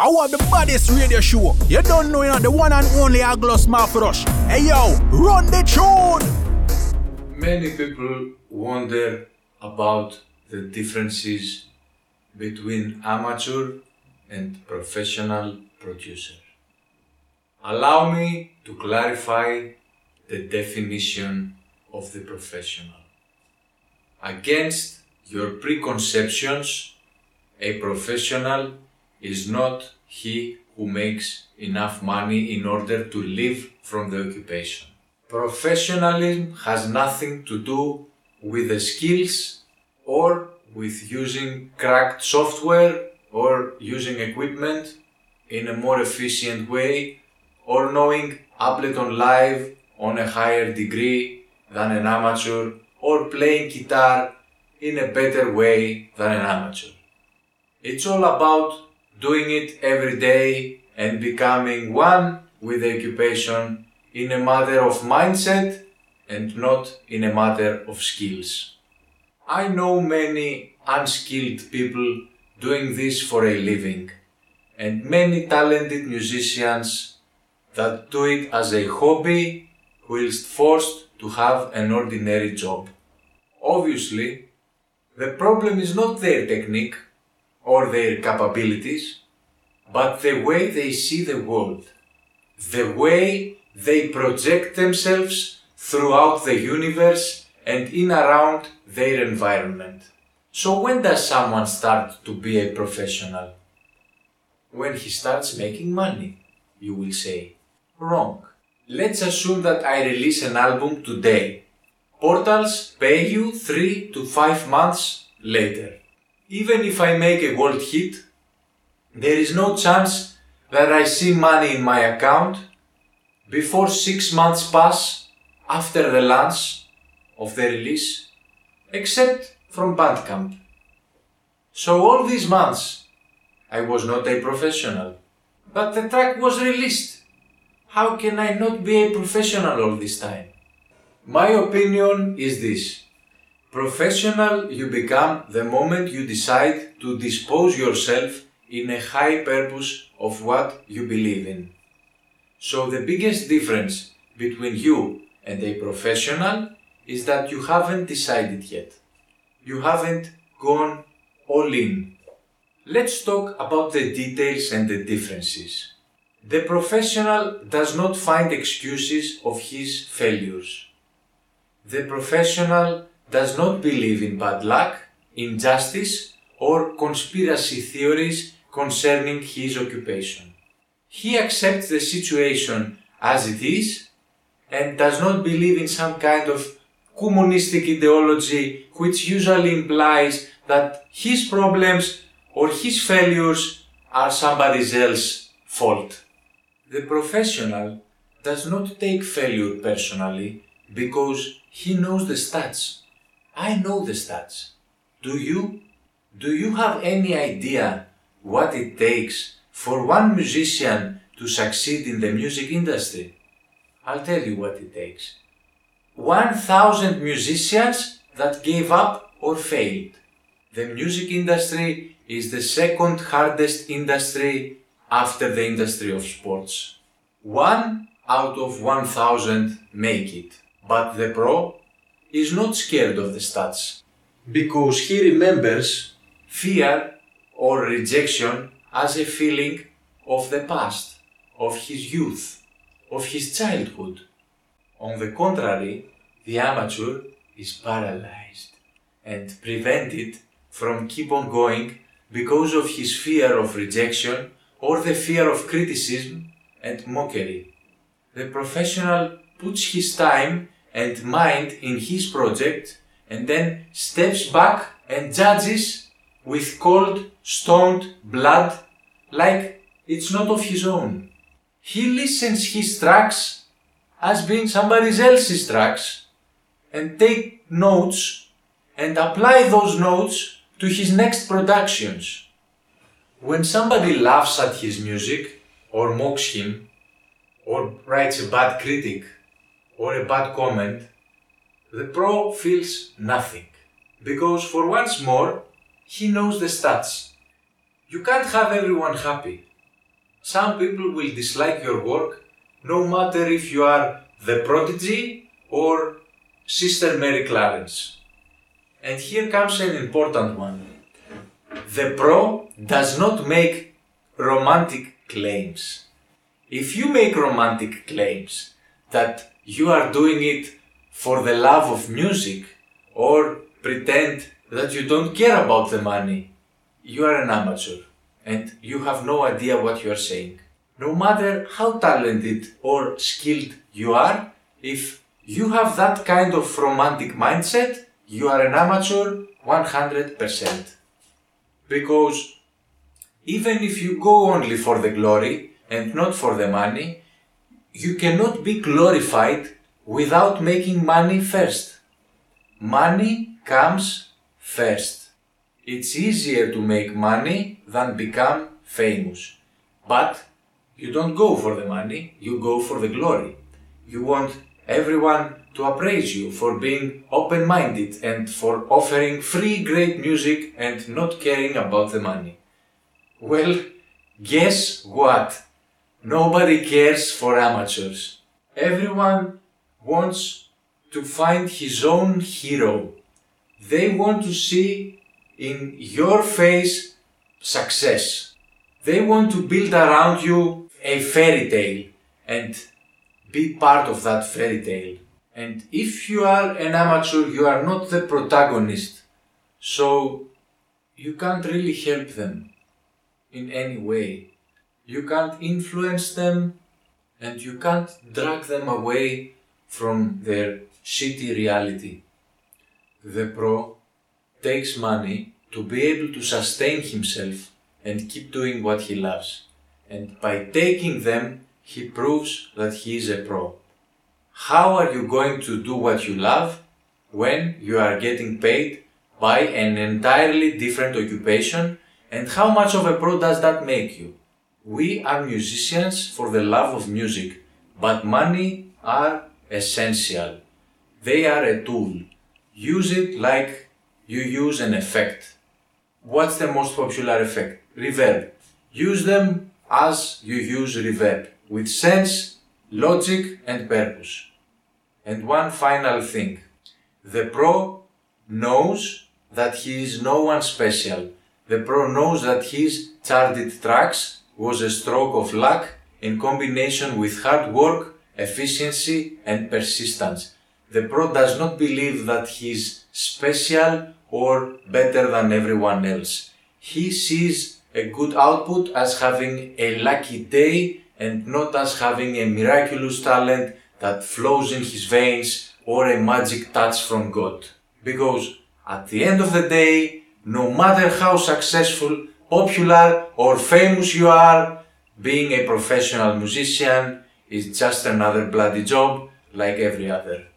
I want the baddest radio show. You don't know, you know, the one and only Aglos Mafrosh. Hey yo, run the tune! Many people wonder about the differences between amateur and professional producer. Allow me to clarify the definition of the professional. Against your preconceptions, a professional is not he who makes enough money in order to live from the occupation. Professionalism has nothing to do with the skills or with using cracked software or using equipment in a more efficient way or knowing Ableton Live on a higher degree than an amateur or playing guitar in a better way than an amateur. It's all about doing it every day and becoming one with the occupation in a matter of mindset and not in a matter of skills. I know many unskilled people doing this for a living and many talented musicians that do it as a hobby whilst forced to have an ordinary job. Obviously, the problem is not their technique or their capabilities, but the way they see the world, the way they project themselves throughout the universe and in around their environment. So when does someone start to be a professional? When he starts making money, you will say. Wrong. Let's assume that I release an album today. Portals pay you 3 to 5 months later. Even if I make a world hit, there is no chance that I see money in my account before 6 months pass after the launch of the release, except from Bandcamp. So all these months, I was not a professional. But the track was released. How can I not be a professional all this time? My opinion is this. Professional you become the moment you decide to dispose yourself in a high purpose of what you believe in. So the biggest difference between you and a professional is that you haven't decided yet. You haven't gone all in. Let's talk about the details and the differences. The professional does not find excuses of his failures. The professional does not believe in bad luck, injustice, or conspiracy theories concerning his occupation. He accepts the situation as it is and does not believe in some kind of communistic ideology which usually implies that his problems or his failures are somebody else's fault. The professional does not take failure personally because he knows the stats. I know the stats. Do you? Do you have any idea what it takes for one musician to succeed in the music industry? I'll tell you what it takes. 1000 musicians that gave up or failed. The music industry is the second hardest industry after the industry of sports. One out of 1000 make it, but the pro is not scared of the stats because he remembers fear or rejection as a feeling of the past, of his youth, of his childhood. On the contrary, the amateur is paralyzed and prevented from keep on going because of his fear of rejection or the fear of criticism and mockery. The professional puts his time and mind in his project and then steps back and judges with cold, stoned blood like it's not of his own. He listens his tracks as being somebody else's tracks and take notes and apply those notes to his next productions. When somebody laughs at his music or mocks him or writes a bad critic or a bad comment, the pro feels nothing. Because for once more, he knows the stats. You can't have everyone happy. Some people will dislike your work no matter if you are the prodigy or Sister Mary Clarence. And here comes an important one. The pro does not make romantic claims. If you make romantic claims that you are doing it for the love of music or pretend that you don't care about the money, you are an amateur and you have no idea what you are saying. No matter how talented or skilled you are, if you have that kind of romantic mindset, you are an amateur 100%. Because even if you go only for the glory and not for the money, you cannot be glorified without making money first. Money comes first. It's easier to make money than become famous. But you don't go for the money, you go for the glory. You want everyone to appraise you for being open minded and for offering free great music and not caring about the money. Well, guess what? Nobody cares for amateurs. Everyone wants to find his own hero. They want to see in your face success. They want to build around you a fairy tale and be part of that fairy tale. And if you are an amateur, you are not the protagonist. So you can't really help them in any way. You can't influence them and you can't drag them away from their shitty reality. The pro takes money to be able to sustain himself and keep doing what he loves. And by taking them, he proves that he is a pro. How are you going to do what you love when you are getting paid by an entirely different occupation? And how much of a pro does that make you? We are musicians for the love of music, but money are essential. They are a tool. Use it like you use an effect. What's the most popular effect? Reverb. Use them as you use reverb, with sense, logic, and purpose. And one final thing. The pro knows that he is no one special. The pro knows that his charted tracks was a stroke of luck in combination with hard work, efficiency, and persistence. The pro does not believe that he is special or better than everyone else. He sees a good output as having a lucky day and not as having a miraculous talent that flows in his veins or a magic touch from God. Because at the end of the day, no matter how successful, popular or famous you are, being a professional musician is just another bloody job like every other.